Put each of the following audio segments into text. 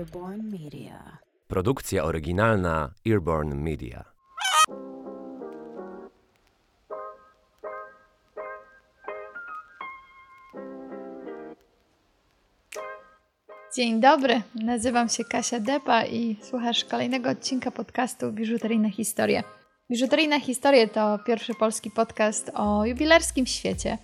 Earborn Media. Produkcja oryginalna Earborn Media. Dzień dobry, nazywam się Kasia Depa i słuchasz kolejnego odcinka podcastu Biżuteryjne Historie. Biżuteryjne Historie to pierwszy polski podcast o jubilerskim świecie.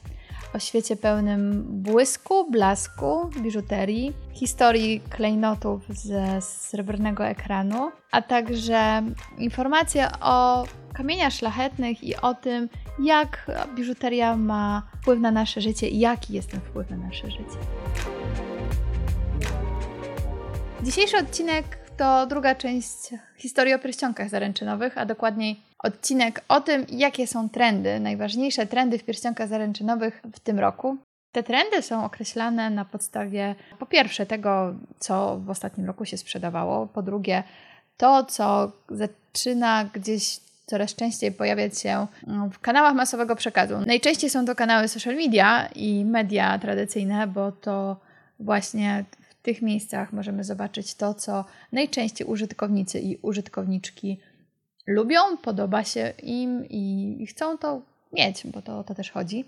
O świecie pełnym błysku, blasku, biżuterii, historii klejnotów ze srebrnego ekranu, a także informacje o kamieniach szlachetnych i o tym, jak biżuteria ma wpływ na nasze życie i jaki jest ten wpływ na nasze życie. Dzisiejszy odcinek to druga część historii o pierścionkach zaręczynowych, a dokładniej odcinek o tym, jakie są trendy, najważniejsze trendy w pierścionkach zaręczynowych w tym roku. Te trendy są określane na podstawie po pierwsze tego, co w ostatnim roku się sprzedawało, po drugie to, co zaczyna gdzieś coraz częściej pojawiać się w kanałach masowego przekazu. Najczęściej są to kanały social media i media tradycyjne, bo to właśnie w tych miejscach możemy zobaczyć to, co najczęściej użytkownicy i użytkowniczki lubią, podoba się im i chcą to mieć, bo to o to też chodzi.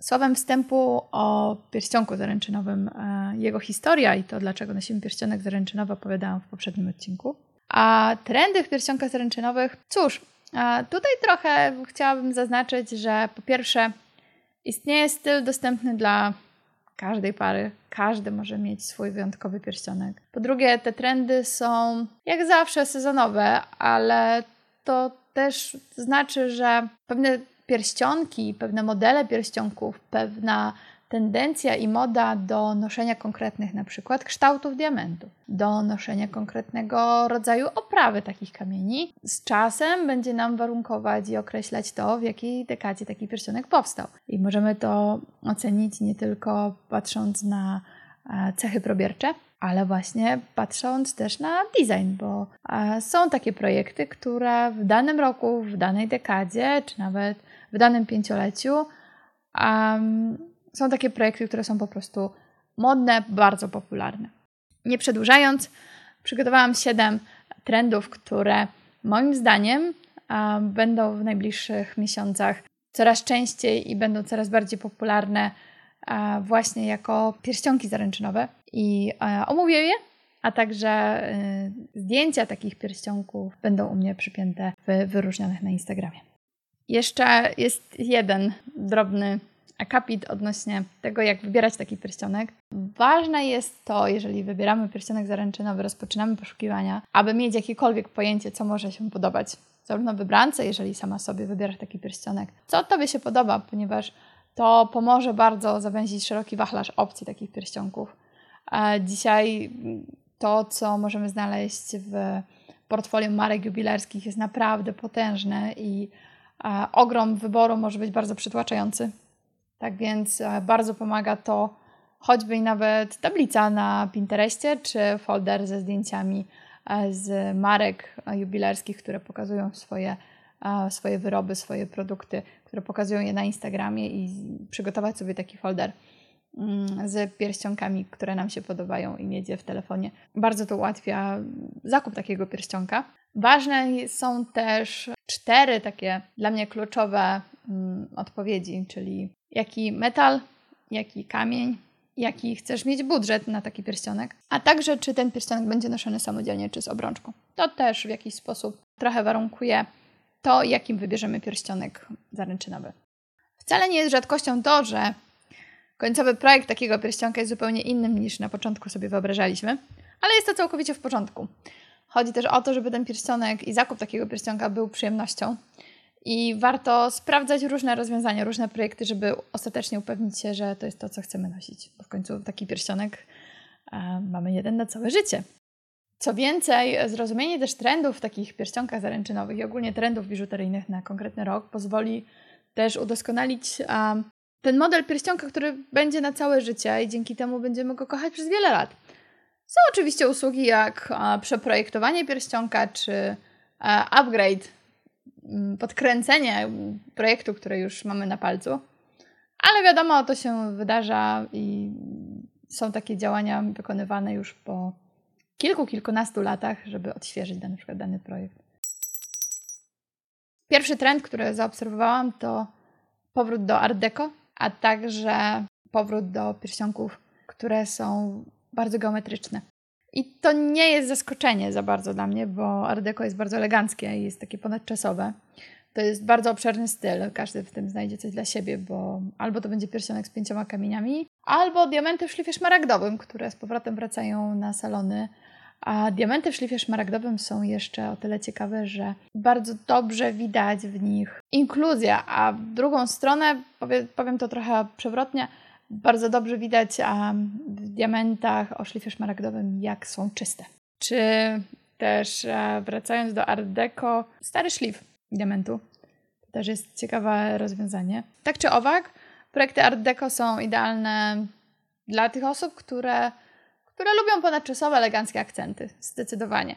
Słowem wstępu o pierścionku zaręczynowym, e, jego historia i to, dlaczego nosimy pierścionek zaręczynowy, opowiadałam w poprzednim odcinku. A trendy w pierścionkach zaręczynowych, cóż, tutaj trochę chciałabym zaznaczyć, że po pierwsze istnieje styl dostępny dla każdej pary. Każdy może mieć swój wyjątkowy pierścionek. Po drugie, te trendy są jak zawsze sezonowe, ale to też znaczy, że pewne pierścionki, pewne modele pierścionków, pewna tendencja i moda do noszenia konkretnych na przykład kształtów diamentu, do noszenia konkretnego rodzaju oprawy takich kamieni, z czasem będzie nam warunkować i określać to, w jakiej dekadzie taki pierścionek powstał. I możemy to ocenić nie tylko patrząc na e, cechy probiercze, ale właśnie patrząc też na design, bo są takie projekty, które w danym roku, w danej dekadzie, czy nawet w danym pięcioleciu um, są takie projekty, które są po prostu modne, bardzo popularne. Nie przedłużając, przygotowałam 7 trendów, które moim zdaniem um, będą w najbliższych miesiącach coraz częściej i będą coraz bardziej popularne właśnie jako pierścionki zaręczynowe i e, omówię je, a także e, zdjęcia takich pierścionków będą u mnie przypięte w wyróżnionych na Instagramie. Jeszcze jest jeden drobny akapit odnośnie tego, jak wybierać taki pierścionek. Ważne jest to, jeżeli wybieramy pierścionek zaręczynowy, rozpoczynamy poszukiwania, aby mieć jakiekolwiek pojęcie, co może się podobać zarówno wybrance, jeżeli sama sobie wybierasz taki pierścionek, co Tobie się podoba, ponieważ to pomoże bardzo zawęzić szeroki wachlarz opcji takich pierścionków. Dzisiaj to, co możemy znaleźć w portfolio marek jubilerskich jest naprawdę potężne i ogrom wyboru może być bardzo przytłaczający. Tak więc bardzo pomaga to choćby i nawet tablica na Pinterestie, czy folder ze zdjęciami z marek jubilerskich, które pokazują swoje, swoje wyroby, swoje produkty, które pokazują je na Instagramie i przygotować sobie taki folder Mm, z pierścionkami, które nam się podobają i mieć je w telefonie. Bardzo to ułatwia zakup takiego pierścionka. Ważne są też cztery takie dla mnie kluczowe mm, odpowiedzi, czyli jaki metal, jaki kamień, jaki chcesz mieć budżet na taki pierścionek, a także czy ten pierścionek będzie noszony samodzielnie czy z obrączką. To też w jakiś sposób trochę warunkuje to, jakim wybierzemy pierścionek zaręczynowy. Wcale nie jest rzadkością to, że Końcowy projekt takiego pierścionka jest zupełnie innym niż na początku sobie wyobrażaliśmy, ale jest to całkowicie w porządku. Chodzi też o to, żeby ten pierścionek i zakup takiego pierścionka był przyjemnością. I warto sprawdzać różne rozwiązania, różne projekty, żeby ostatecznie upewnić się, że to jest to, co chcemy nosić. Bo w końcu taki pierścionek mamy jeden na całe życie. Co więcej, zrozumienie też trendów w takich pierścionkach zaręczynowych i ogólnie trendów biżuteryjnych na konkretny rok pozwoli też udoskonalić ten model pierścionka, który będzie na całe życie i dzięki temu będziemy go kochać przez wiele lat. Są oczywiście usługi jak przeprojektowanie pierścionka czy upgrade, mm, podkręcenie projektu, który już mamy na palcu. Ale wiadomo, to się wydarza i są takie działania wykonywane już po kilku, kilkunastu latach, żeby odświeżyć na przykład dany projekt. Pierwszy trend, który zaobserwowałam, to powrót do Art Deco, a także powrót do pierścionków, które są bardzo geometryczne. I to nie jest zaskoczenie za bardzo dla mnie, bo Art Deco jest bardzo eleganckie i jest takie ponadczasowe. To jest bardzo obszerny styl, każdy w tym znajdzie coś dla siebie, bo albo to będzie pierścionek z pięcioma kamieniami, albo diamenty w szlifie szmaragdowym, które z powrotem wracają na salony. A diamenty w szlifie szmaragdowym są jeszcze o tyle ciekawe, że bardzo dobrze widać w nich inkluzję, a w drugą stronę, powiem to trochę przewrotnie, bardzo dobrze widać w diamentach o szlifie szmaragdowym, jak są czyste. Czy też wracając do Art Deco, stary szlif diamentu. To też jest ciekawe rozwiązanie. Tak czy owak, projekty Art Deco są idealne dla tych osób, które, które lubią ponadczasowe, eleganckie akcenty. Zdecydowanie.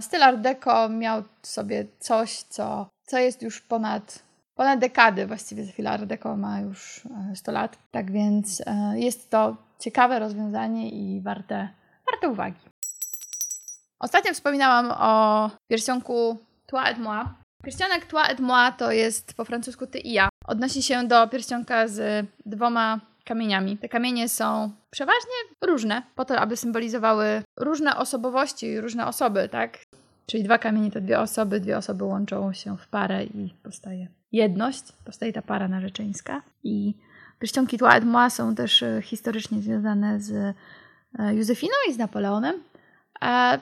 Styl Art Deco miał sobie coś, co, co jest już ponad, ponad dekady. Właściwie za chwilę Art Deco ma już 100 e, lat. Tak więc e, jest to ciekawe rozwiązanie i warte, warte uwagi. Ostatnio wspominałam o pierścionku Toi et Moi, Pierścionek Toi et Moi to jest po francusku ty i ja. Odnosi się do pierścionka z dwoma kamieniami. Te kamienie są przeważnie różne, po to, aby symbolizowały różne osobowości, różne osoby, tak? Czyli dwa kamienie to dwie osoby, dwie osoby łączą się w parę i powstaje jedność, powstaje ta para narzeczeńska. I pierścionki et Moi są też e, historycznie związane z e, Józefiną i z Napoleonem.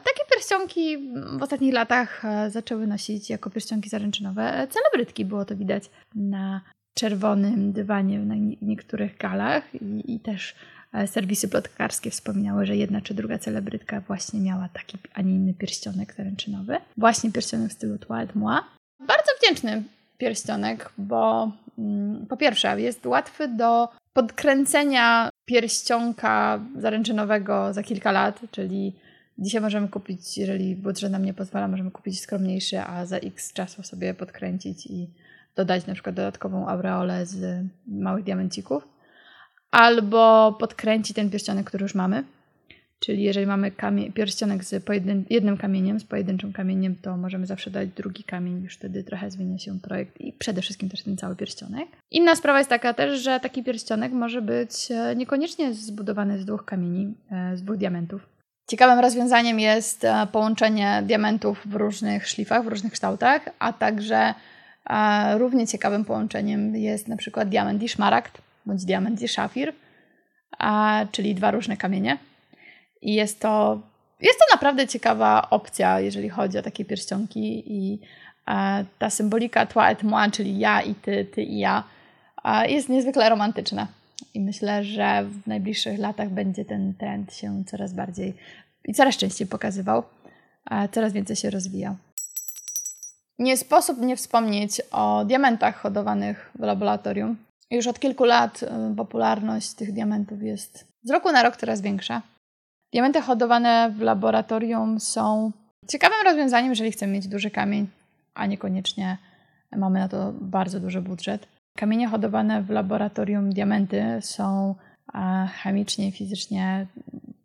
Takie pierścionki w ostatnich latach e, zaczęły nosić jako pierścionki zaręczynowe celebrytki. Było to widać na czerwonym dywanie na niektórych galach i, i też e, serwisy plotkarskie wspominały, że jedna czy druga celebrytka właśnie miała taki, a nie inny pierścionek zaręczynowy. Właśnie pierścionek w stylu Toi et Moi. Bardzo wdzięczny pierścionek, bo mm, po pierwsze jest łatwy do podkręcenia pierścionka zaręczynowego za kilka lat, czyli Dzisiaj możemy kupić, jeżeli budżet nam nie pozwala, możemy kupić skromniejszy, a za x czasu sobie podkręcić i dodać na przykład dodatkową aureolę z małych diamencików. Albo podkręcić ten pierścionek, który już mamy. Czyli jeżeli mamy kamie- pierścionek z pojedyn- jednym kamieniem, z pojedynczym kamieniem, to możemy zawsze dać drugi kamień, już wtedy trochę zmienia się projekt i przede wszystkim też ten cały pierścionek. Inna sprawa jest taka też, że taki pierścionek może być e, niekoniecznie zbudowany z dwóch kamieni, e, z dwóch diamentów. Ciekawym rozwiązaniem jest e, połączenie diamentów w różnych szlifach, w różnych kształtach, a także e, równie ciekawym połączeniem jest na przykład diament i szmaragd, bądź diament i szafir, czyli dwa różne kamienie. I jest to, jest to naprawdę ciekawa opcja, jeżeli chodzi o takie pierścionki i e, ta symbolika toi et moi, czyli ja i ty, ty i ja, jest niezwykle romantyczna. I myślę, że w najbliższych latach będzie ten trend się coraz bardziej i coraz częściej pokazywał, a coraz więcej się rozwijał. Nie sposób nie wspomnieć o diamentach hodowanych w laboratorium. Już od kilku lat y, popularność tych diamentów jest z roku na rok coraz większa. Diamenty hodowane w laboratorium są ciekawym rozwiązaniem, jeżeli chcemy mieć duży kamień, a niekoniecznie mamy na to bardzo duży budżet. Kamienie hodowane w laboratorium diamenty są chemicznie i fizycznie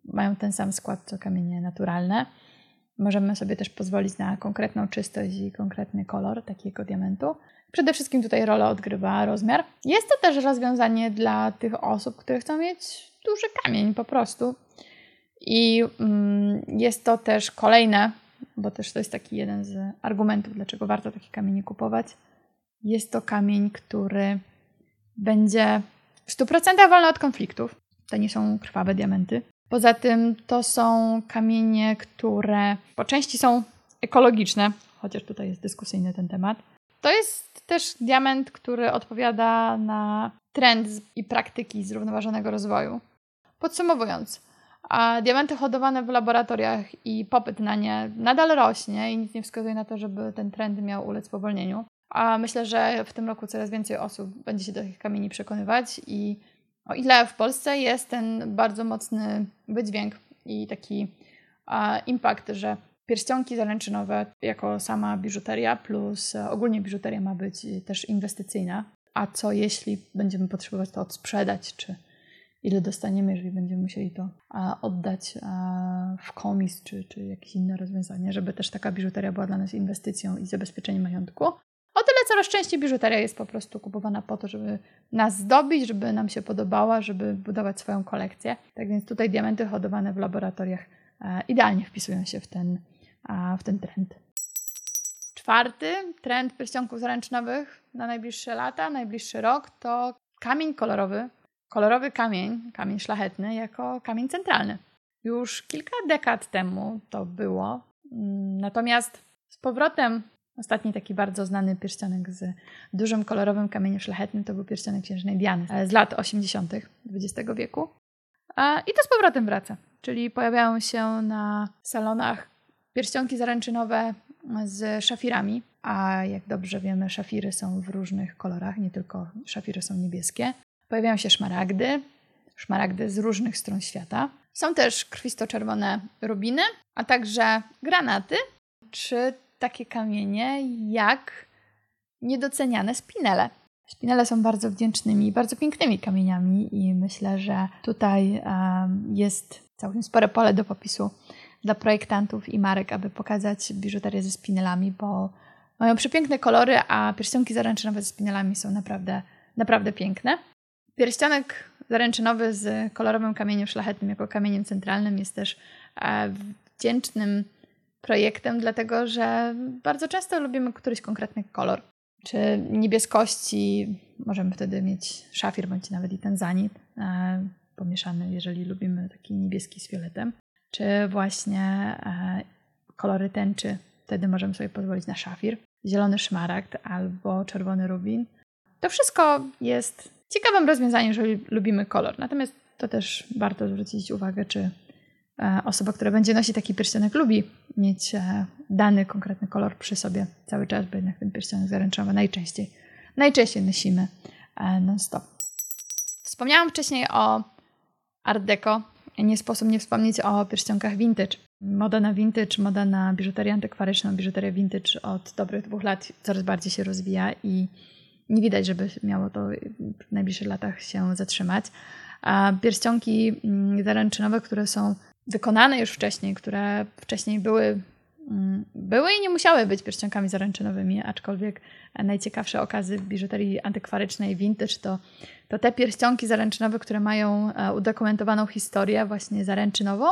mają ten sam skład co kamienie naturalne. Możemy sobie też pozwolić na konkretną czystość i konkretny kolor takiego diamentu. Przede wszystkim tutaj rolę odgrywa rozmiar. Jest to też rozwiązanie dla tych osób, które chcą mieć duży kamień po prostu. I mm, jest to też kolejne, bo też to jest taki jeden z argumentów, dlaczego warto takie kamienie kupować. Jest to kamień, który będzie w 100% wolny od konfliktów. To nie są krwawe diamenty. Poza tym to są kamienie, które po części są ekologiczne, chociaż tutaj jest dyskusyjny ten temat. To jest też diament, który odpowiada na trend i praktyki zrównoważonego rozwoju. Podsumowując, a diamenty hodowane w laboratoriach i popyt na nie nadal rośnie i nic nie wskazuje na to, żeby ten trend miał ulec spowolnieniu. A myślę, że w tym roku coraz więcej osób będzie się do tych kamieni przekonywać i o ile w Polsce jest ten bardzo mocny wydźwięk i taki impact, że pierścionki zaręczynowe jako sama biżuteria plus e, ogólnie biżuteria ma być też inwestycyjna, a co jeśli będziemy potrzebować to odsprzedać, czy ile dostaniemy, jeżeli będziemy musieli to oddać w komis czy, czy jakieś inne rozwiązanie, żeby też taka biżuteria była dla nas inwestycją i zabezpieczeniem majątku. O tyle coraz częściej biżuteria jest po prostu kupowana po to, żeby nas zdobić, żeby nam się podobała, żeby budować swoją kolekcję. Tak więc tutaj diamenty hodowane w laboratoriach idealnie wpisują się w ten, w ten trend. Czwarty trend pierścionków zaręczynowych na najbliższe lata, najbliższy rok to kamień kolorowy. Kolorowy kamień, kamień szlachetny, jako kamień centralny. Już kilka dekad temu to było. Mm, natomiast z powrotem ostatni taki bardzo znany pierścionek z dużym kolorowym kamieniem szlachetnym to był pierścionek księżnej Diany e, z lat 80. XX wieku. I to z powrotem wraca. Czyli pojawiają się na salonach pierścionki zaręczynowe z szafirami, a jak dobrze wiemy, szafiry są w różnych kolorach, nie tylko szafiry są niebieskie. Pojawiają się szmaragdy, szmaragdy z różnych stron świata. Są też krwisto-czerwone rubiny, a także granaty, czy takie kamienie jak niedoceniane spinele. Spinele są bardzo wdzięcznymi, bardzo pięknymi kamieniami i myślę, że tutaj jest całkiem spore pole do popisu dla projektantów i marek, aby pokazać biżuterię ze spinelami, bo mają przepiękne kolory, a pierścionki zaręczynowe ze spinelami są naprawdę, naprawdę piękne. Pierścionek zaręczynowy z kolorowym kamieniem szlachetnym jako kamieniem centralnym jest też e, wdzięcznym projektem, dlatego że bardzo często lubimy któryś konkretny kolor. Czy niebieskości, możemy wtedy mieć szafir bądź nawet i tenzanit e, pomieszany, jeżeli lubimy taki niebieski z fioletem czy właśnie e, kolory tęczy. Wtedy możemy sobie pozwolić na szafir, zielony szmaragd albo czerwony rubin. To wszystko jest ciekawym rozwiązaniem, jeżeli lubimy kolor. Natomiast to też warto zwrócić uwagę, czy osoba, która będzie nosić taki pierścionek, lubi mieć e, dany konkretny kolor przy sobie cały czas, bo jednak ten pierścionek zaręczamy najczęściej, najczęściej nosimy non-stop. Wspomniałam wcześniej o Art Deco, nie sposób nie wspomnieć o pierścionkach vintage. Moda na vintage, moda na biżuterię antykwaryczną, biżuterię vintage od dobrych dwóch lat coraz bardziej się rozwija i nie widać, żeby miało to w najbliższych latach się zatrzymać. A pierścionki mm, zaręczynowe, które są wykonane już wcześniej, które wcześniej były Mm, były i nie musiały być pierścionkami zaręczynowymi, aczkolwiek najciekawsze okazy biżuterii antykwarycznej vintage to, to te pierścionki zaręczynowe, które mają e, udokumentowaną historię właśnie zaręczynową,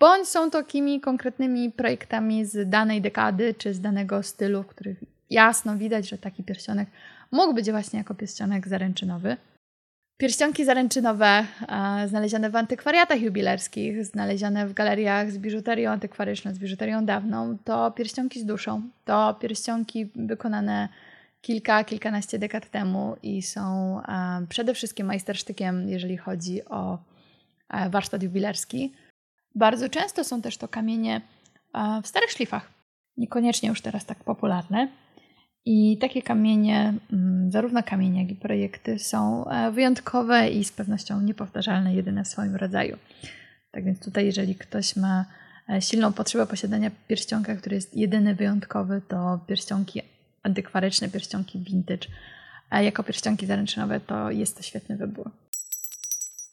bądź są takimi konkretnymi projektami z danej dekady czy z danego stylu, w których jasno widać, że taki pierścionek mógł być właśnie jako pierścionek zaręczynowy. Pierścionki zaręczynowe e, znalezione w antykwariatach jubilerskich, znalezione w galeriach z biżuterią antykwaryczną, z biżuterią dawną, to pierścionki z duszą. To pierścionki wykonane kilka, kilkanaście dekad temu i są e, przede wszystkim majstersztykiem, jeżeli chodzi o e, warsztat jubilerski. Bardzo często są też to kamienie w starych szlifach, niekoniecznie już teraz tak popularne. I takie kamienie, mm, zarówno kamienie, jak i projekty są e, wyjątkowe i z pewnością niepowtarzalne, jedyne w swoim rodzaju. Tak więc tutaj, jeżeli ktoś ma e, silną potrzebę posiadania pierścionka, który jest jedyny, wyjątkowy, to pierścionki antykwaryczne, pierścionki vintage, a jako pierścionki zaręczynowe to jest to świetny wybór.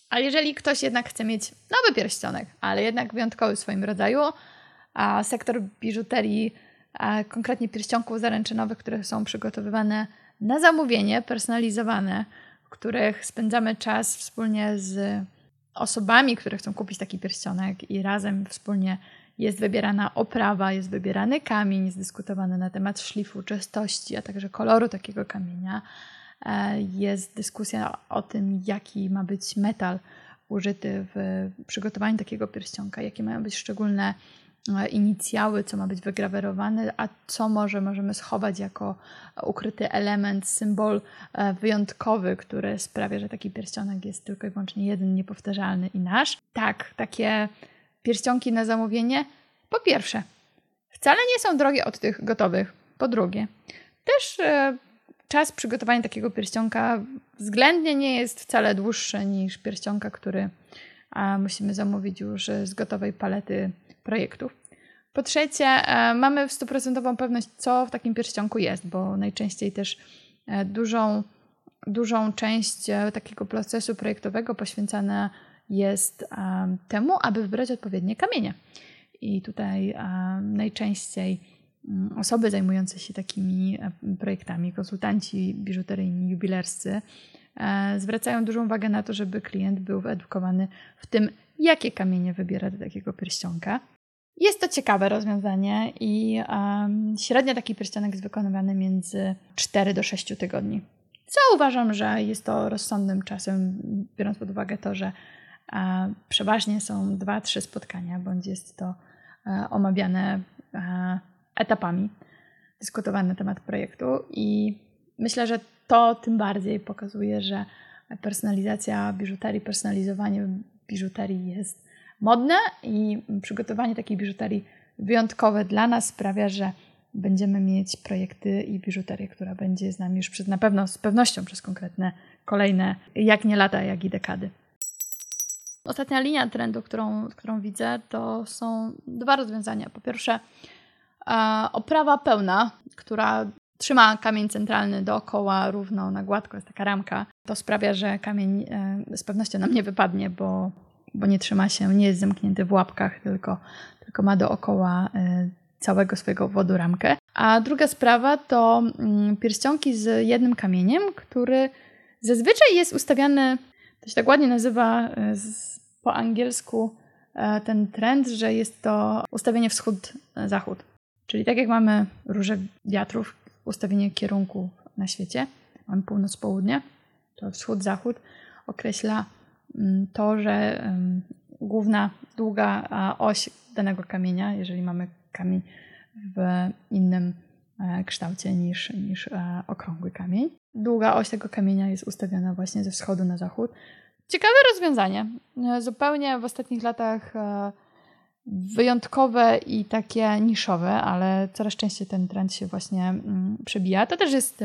A jeżeli ktoś jednak chce mieć nowy pierścionek, ale jednak wyjątkowy w swoim rodzaju, a sektor biżuterii konkretnie pierścionków zaręczynowych, które są przygotowywane na zamówienie, personalizowane, w których spędzamy czas wspólnie z osobami, które chcą kupić taki pierścionek i razem wspólnie jest wybierana oprawa, jest wybierany kamień, jest dyskutowane na temat szlifu, czystości, a także koloru takiego kamienia. E, jest dyskusja o tym, jaki ma być metal użyty w przygotowaniu takiego pierścionka, jakie mają być szczególne inicjały, co ma być wygrawerowane, a co może możemy schować jako ukryty element, symbol e, wyjątkowy, który sprawia, że taki pierścionek jest tylko i wyłącznie jeden, niepowtarzalny i nasz. Tak, takie pierścionki na zamówienie, po pierwsze, wcale nie są drogie od tych gotowych. Po drugie, też e, czas przygotowania takiego pierścionka względnie nie jest wcale dłuższy niż pierścionka, który musimy zamówić już z gotowej palety projektów. Po trzecie, e, mamy stuprocentową pewność, co w takim pierścionku jest, bo najczęściej też e, dużą dużą część e, takiego procesu projektowego poświęcana jest temu, aby wybrać odpowiednie kamienie. I tutaj najczęściej mm, osoby zajmujące się takimi projektami, konsultanci biżuteryjni, jubilerscy, zwracają dużą uwagę na to, żeby klient był wyedukowany w tym, jakie kamienie wybiera do takiego pierścionka. Jest to ciekawe rozwiązanie i um, średnio taki pierścionek jest wykonywany między 4 do 6 tygodni. Co uważam, że jest to rozsądnym czasem, biorąc pod uwagę to, że e, przeważnie są 2-3 spotkania, bądź jest to e, omawiane e, etapami, dyskutowane na temat projektu i myślę, że to tym bardziej pokazuje, że personalizacja biżuterii, personalizowanie biżuterii jest modne i przygotowanie takiej biżuterii wyjątkowe dla nas sprawia, że będziemy mieć projekty i biżuterię, która będzie z nami już przez, na pewno, z pewnością przez konkretne kolejne, jak nie lata, jak i dekady. Ostatnia linia trendu, którą, którą widzę, to są dwa rozwiązania. Po pierwsze, e, oprawa pełna, która trzyma kamień centralny dookoła równo na gładko, jest taka ramka. To sprawia, że kamień e, z pewnością nam nie wypadnie, bo bo nie trzyma się, nie jest zamknięty w łapkach, tylko, tylko ma dookoła y, całego swojego obwodu ramkę. A druga sprawa to mm, pierścionki z jednym kamieniem, który zazwyczaj jest ustawiany, to się tak ładnie nazywa y, po angielsku e, ten trend, że jest to ustawienie wschód-zachód. Czyli tak jak mamy róże wiatrów, ustawienie kierunku na świecie, mamy północ-południe, to wschód-zachód określa to, że główna, długa oś danego kamienia, jeżeli mamy kamień w innym e, kształcie niż, niż e, okrągły kamień. Długa oś tego kamienia jest ustawiona właśnie ze wschodu na zachód. Ciekawe rozwiązanie. E, zupełnie w ostatnich latach wyjątkowe i takie niszowe, ale coraz częściej ten trend się właśnie mm, przebija. To też jest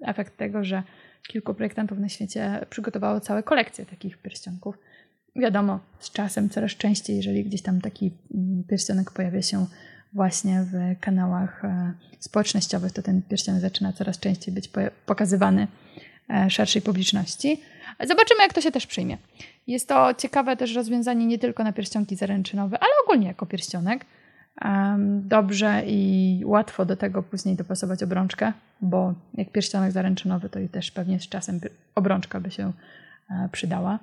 efekt tego, że kilku projektantów na świecie przygotowało całe kolekcje takich pierścionków. Wiadomo, z czasem coraz częściej, jeżeli gdzieś tam taki mm, pierścionek pojawia się właśnie w kanałach e, społecznościowych, to ten pierścionek zaczyna coraz częściej być pokazywany e, szerszej publiczności. Zobaczymy, jak to się też przyjmie. Jest to ciekawe też rozwiązanie nie tylko na pierścionki zaręczynowe, ale ogólnie jako pierścionek dobrze i łatwo do tego później dopasować obrączkę, bo jak pierścionek zaręczynowy, to i też pewnie z czasem obrączka by się e, przydała.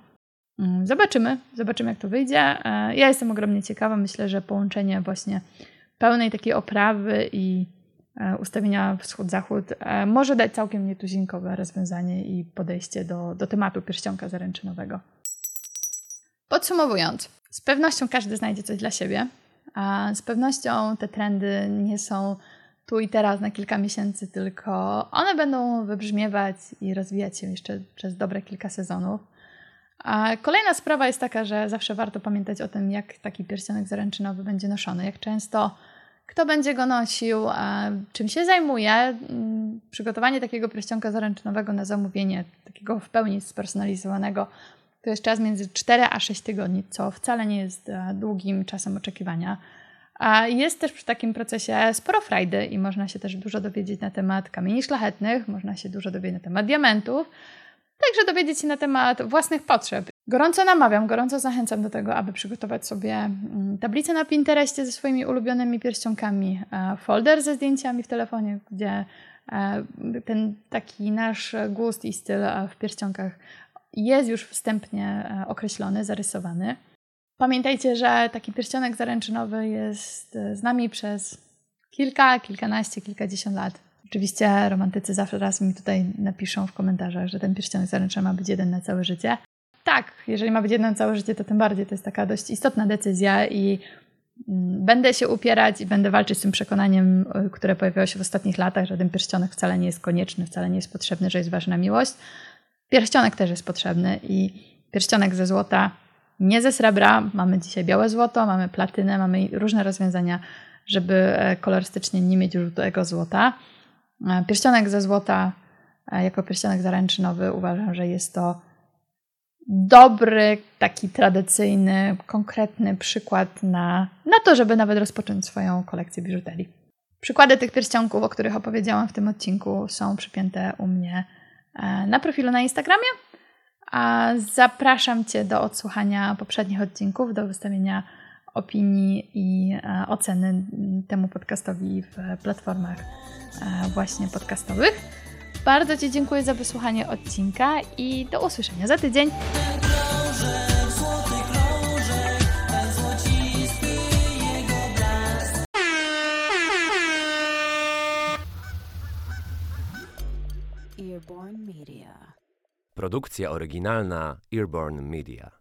Mm, zobaczymy, zobaczymy jak to wyjdzie. E, ja jestem ogromnie ciekawa. Myślę, że połączenie właśnie pełnej takiej oprawy i e, ustawienia wschód-zachód może dać całkiem nietuzinkowe rozwiązanie i podejście do, do tematu pierścionka zaręczynowego. Podsumowując, z pewnością każdy znajdzie coś dla siebie. A z pewnością te trendy nie są tu i teraz na kilka miesięcy, tylko one będą wybrzmiewać i rozwijać się jeszcze przez dobre kilka sezonów. A kolejna sprawa jest taka, że zawsze warto pamiętać o tym, jak taki pierścionek zaręczynowy będzie noszony, jak często kto będzie go nosił, czym się zajmuje. Mm, przygotowanie takiego pierścionka zaręczynowego na zamówienie, takiego w pełni spersonalizowanego, to jest czas między 4 a 6 tygodni, co wcale nie jest e, długim czasem oczekiwania. A jest też przy takim procesie sporo frajdy i można się też dużo dowiedzieć na temat kamieni szlachetnych, można się dużo dowiedzieć na temat diamentów, także dowiedzieć się na temat własnych potrzeb. Gorąco namawiam, gorąco zachęcam do tego, aby przygotować sobie mm, tablicę na Pinterestie ze swoimi ulubionymi pierścionkami, e, folder ze zdjęciami w telefonie, gdzie e, ten taki nasz gust i styl w pierścionkach jest już wstępnie e, określony, zarysowany. Pamiętajcie, że taki pierścionek zaręczynowy jest e, z nami przez kilka, kilkanaście, kilkadziesiąt lat. Oczywiście romantycy zawsze raz mi tutaj napiszą w komentarzach, że ten pierścionek zaręczynowy ma być jeden na całe życie. Tak, jeżeli ma być jeden na całe życie, to tym bardziej to jest taka dość istotna decyzja i mm, będę się upierać i będę walczyć z tym przekonaniem, e, które pojawiło się w ostatnich latach, że ten pierścionek wcale nie jest konieczny, wcale nie jest potrzebny, że jest ważna miłość. Pierścionek też jest potrzebny i pierścionek ze złota, nie ze srebra. Mamy dzisiaj białe złoto, mamy platynę, mamy różne rozwiązania, żeby e, kolorystycznie nie mieć żółtego złota. E, pierścionek ze złota e, jako pierścionek zaręczynowy uważam, że jest to dobry, taki tradycyjny, konkretny przykład na, na to, żeby nawet rozpocząć swoją kolekcję biżuterii. Przykłady tych pierścionków, o których opowiedziałam w tym odcinku, są przypięte u mnie na profilu na Instagramie. A zapraszam Cię do odsłuchania poprzednich odcinków, do wystawienia opinii i e, oceny temu podcastowi w platformach e, właśnie podcastowych. Bardzo Ci dziękuję za wysłuchanie odcinka i do usłyszenia za tydzień. Produkcja oryginalna Earborn Media.